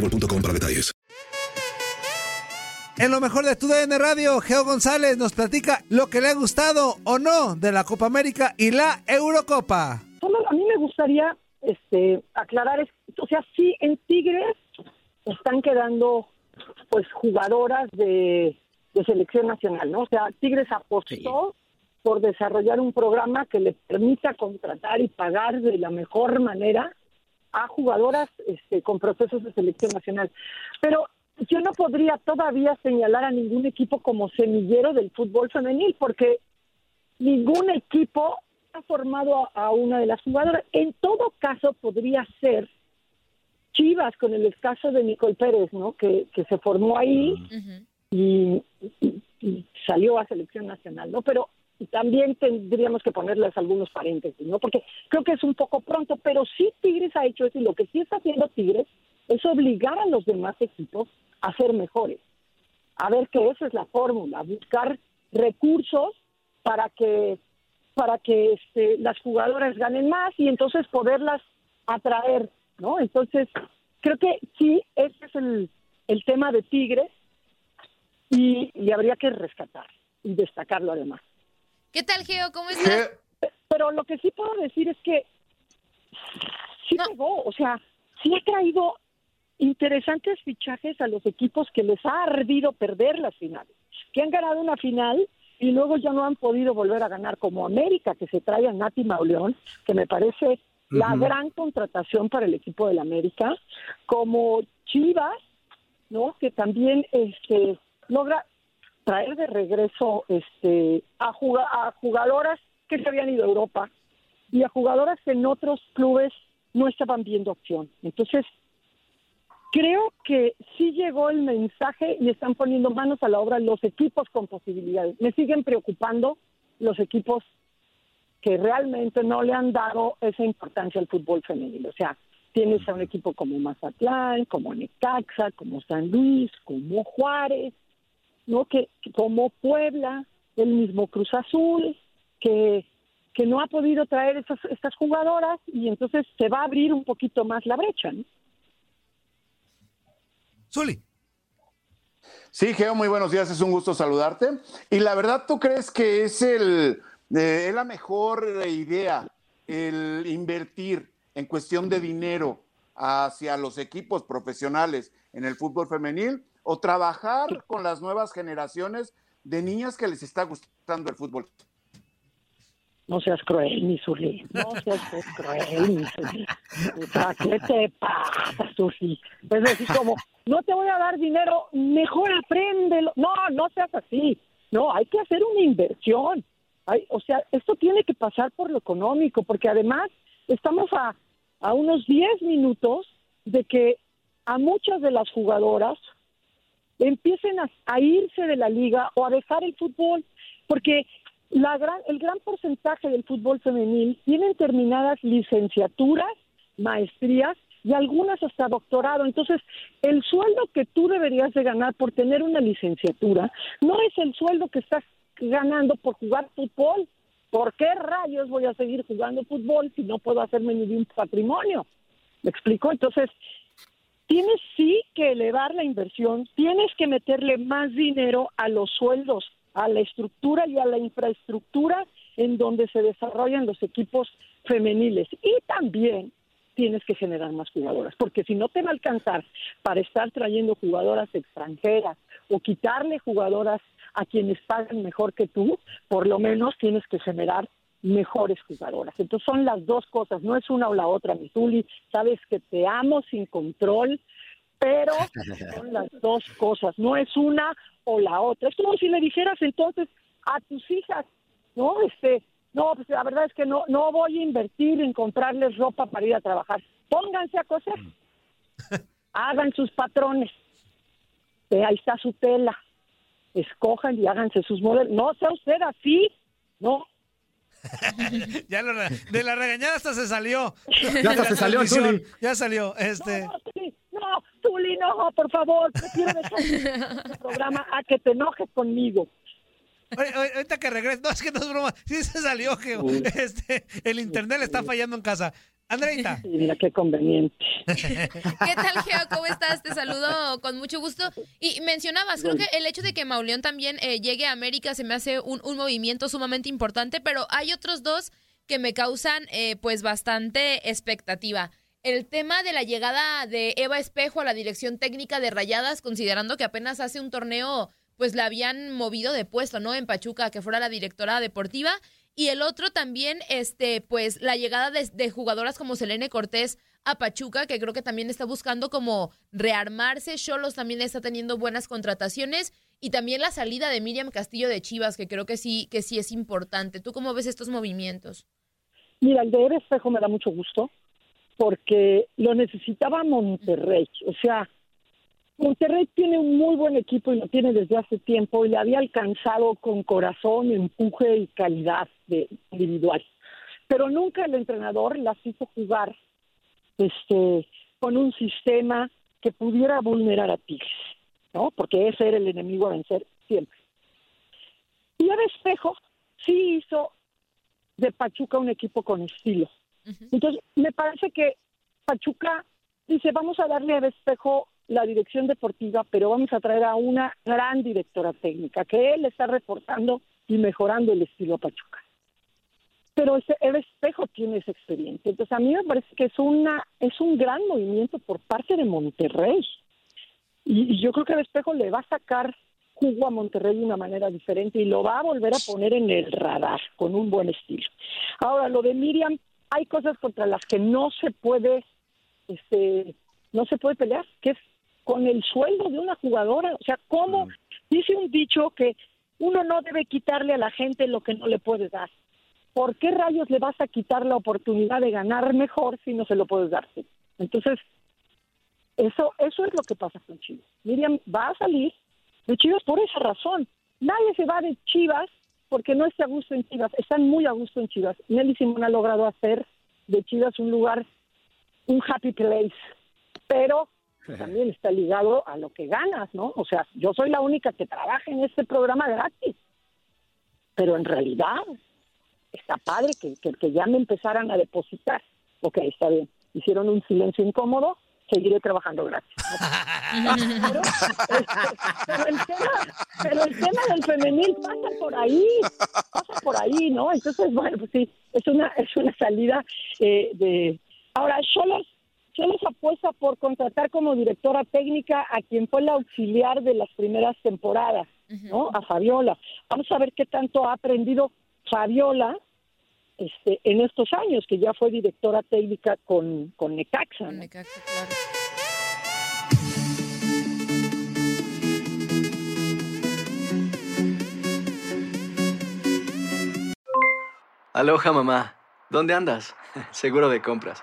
boostmobile.com para detalles. En lo mejor de tu DN Radio, Geo González nos platica lo que le ha gustado o no de la Copa América y la Eurocopa. Solo a mí me gustaría este, aclarar, es- o sea, sí en Tigres están quedando pues jugadoras de, de selección nacional, ¿no? O sea, Tigres apostó por desarrollar un programa que le permita contratar y pagar de la mejor manera a jugadoras este, con procesos de selección nacional. Pero yo no podría todavía señalar a ningún equipo como semillero del fútbol femenil, porque ningún equipo ha formado a, a una de las jugadoras. En todo caso, podría ser Chivas con el caso de Nicole Pérez, ¿no? Que, que se formó ahí y, y- y salió a selección nacional, ¿no? Pero también tendríamos que ponerles algunos paréntesis, ¿no? Porque creo que es un poco pronto, pero sí Tigres ha hecho eso y lo que sí está haciendo Tigres es obligar a los demás equipos a ser mejores. A ver que esa es la fórmula, buscar recursos para que para que este, las jugadoras ganen más y entonces poderlas atraer, ¿no? Entonces, creo que sí, ese es el, el tema de Tigres y, y habría que rescatar y destacarlo además. ¿Qué tal, Geo? ¿Cómo estás? Pero lo que sí puedo decir es que sí pegó, o sea, sí ha traído interesantes fichajes a los equipos que les ha ardido perder las finales, que han ganado una final y luego ya no han podido volver a ganar, como América, que se trae a Nati Mauleón, que me parece la gran contratación para el equipo del América, como Chivas, ¿no? Que también este logra traer de regreso este a, juga- a jugadoras que se habían ido a Europa y a jugadoras que en otros clubes no estaban viendo opción. Entonces, creo que sí llegó el mensaje y están poniendo manos a la obra los equipos con posibilidades. Me siguen preocupando los equipos que realmente no le han dado esa importancia al fútbol femenil. O sea, tienes a un equipo como Mazatlán, como Necaxa, como San Luis, como Juárez, ¿no? Que, que como Puebla, el mismo Cruz Azul, que, que no ha podido traer esas, estas jugadoras y entonces se va a abrir un poquito más la brecha, ¿no? Zuli. Sí, Geo, muy buenos días, es un gusto saludarte. Y la verdad, ¿tú crees que es, el, eh, es la mejor idea el invertir en cuestión de dinero hacia los equipos profesionales en el fútbol femenil o trabajar con las nuevas generaciones de niñas que les está gustando el fútbol? No seas cruel, mi Zuli. No seas cruel, mi sea, ¿qué te pasa, Zuli? Es decir, como, no te voy a dar dinero, mejor apréndelo. No, no seas así. No, hay que hacer una inversión. Hay, o sea, esto tiene que pasar por lo económico, porque además estamos a, a unos 10 minutos de que a muchas de las jugadoras empiecen a, irse de la liga o a dejar el fútbol, porque la gran, el gran porcentaje del fútbol femenil tienen terminadas licenciaturas, maestrías y algunas hasta doctorado. Entonces, el sueldo que tú deberías de ganar por tener una licenciatura no es el sueldo que estás ganando por jugar fútbol. ¿Por qué rayos voy a seguir jugando fútbol si no puedo hacerme ni de un patrimonio? ¿Me explico? Entonces, tienes sí que elevar la inversión, tienes que meterle más dinero a los sueldos, a la estructura y a la infraestructura en donde se desarrollan los equipos femeniles. Y también tienes que generar más jugadoras, porque si no te va a alcanzar para estar trayendo jugadoras extranjeras o quitarle jugadoras a quienes pagan mejor que tú, por lo menos tienes que generar mejores jugadoras. Entonces son las dos cosas, no es una o la otra, mi Zuli. Sabes que te amo sin control, pero son las dos cosas, no es una o la otra. Es como si le dijeras entonces a tus hijas, no, este, no, pues la verdad es que no, no voy a invertir en comprarles ropa para ir a trabajar. Pónganse a coser, hagan sus patrones. Eh, ahí está su tela. Escojan y háganse sus modelos. No sea usted así, no. ya lo re- de la regañada hasta se salió. Ya hasta se salió. Zuli. Ya salió. Este. No, no, Zuli, no, por favor, prefiero dejar el programa a que te enojes conmigo. Oye, oye, Ahorita que regrese, no es que no es broma, sí se salió, Geo. Este, el internet le está fallando en casa. Andreita. Sí, mira qué conveniente. ¿Qué tal, Geo? ¿Cómo estás? Te saludo con mucho gusto. Y mencionabas, creo que el hecho de que Mauleón también eh, llegue a América se me hace un, un movimiento sumamente importante, pero hay otros dos que me causan eh, pues bastante expectativa. El tema de la llegada de Eva Espejo a la dirección técnica de Rayadas, considerando que apenas hace un torneo pues la habían movido de puesto, ¿no? En Pachuca, que fuera la directora deportiva. Y el otro también, este, pues la llegada de, jugadoras como Selene Cortés a Pachuca, que creo que también está buscando como rearmarse. Cholos también está teniendo buenas contrataciones. Y también la salida de Miriam Castillo de Chivas, que creo que sí, que sí es importante. ¿Tú cómo ves estos movimientos? Mira, el de Espejo me da mucho gusto porque lo necesitaba Monterrey. O sea, Monterrey tiene un muy buen equipo y lo tiene desde hace tiempo y le había alcanzado con corazón, empuje y calidad de individual. Pero nunca el entrenador las hizo jugar este, con un sistema que pudiera vulnerar a Tigres, ¿no? Porque ese era el enemigo a vencer siempre. Y Eva Espejo sí hizo de Pachuca un equipo con estilo. Entonces, me parece que Pachuca dice, vamos a darle a Espejo la dirección deportiva, pero vamos a traer a una gran directora técnica, que él está reportando y mejorando el estilo a Pachuca. Pero ese Eva Espejo tiene esa experiencia. Entonces, a mí me parece que es, una, es un gran movimiento por parte de Monterrey. Y, y yo creo que Eva Espejo le va a sacar jugo a Monterrey de una manera diferente y lo va a volver a poner en el radar con un buen estilo. Ahora, lo de Miriam, hay cosas contra las que no se puede, este, no se puede pelear, que es con el sueldo de una jugadora. O sea, ¿cómo? Dice un dicho que uno no debe quitarle a la gente lo que no le puedes dar. ¿Por qué rayos le vas a quitar la oportunidad de ganar mejor si no se lo puedes dar? Entonces, eso, eso es lo que pasa con Chivas. Miriam va a salir de Chivas por esa razón. Nadie se va de Chivas porque no esté a gusto en Chivas. Están muy a gusto en Chivas. Nelly Simón ha logrado hacer de Chivas un lugar, un happy place. Pero también está ligado a lo que ganas, ¿no? O sea, yo soy la única que trabaja en este programa gratis. Pero en realidad está padre que, que, que ya me empezaran a depositar. Ok, está bien. Hicieron un silencio incómodo, seguiré trabajando gratis. Pero, este, pero el tema, pero el tema del femenil pasa por ahí, pasa por ahí, ¿no? Entonces, bueno, pues sí, es una, es una salida eh, de... Ahora, Cholos, Cholos apuesta por contratar como directora técnica a quien fue la auxiliar de las primeras temporadas, ¿no? A Fabiola. Vamos a ver qué tanto ha aprendido Fabiola este, en estos años, que ya fue directora técnica con, con Necaxa. ¿no? Con Necaxa, claro. Aloha mamá, ¿dónde andas? Seguro de compras.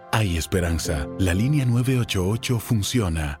Hay esperanza. La línea 988 funciona.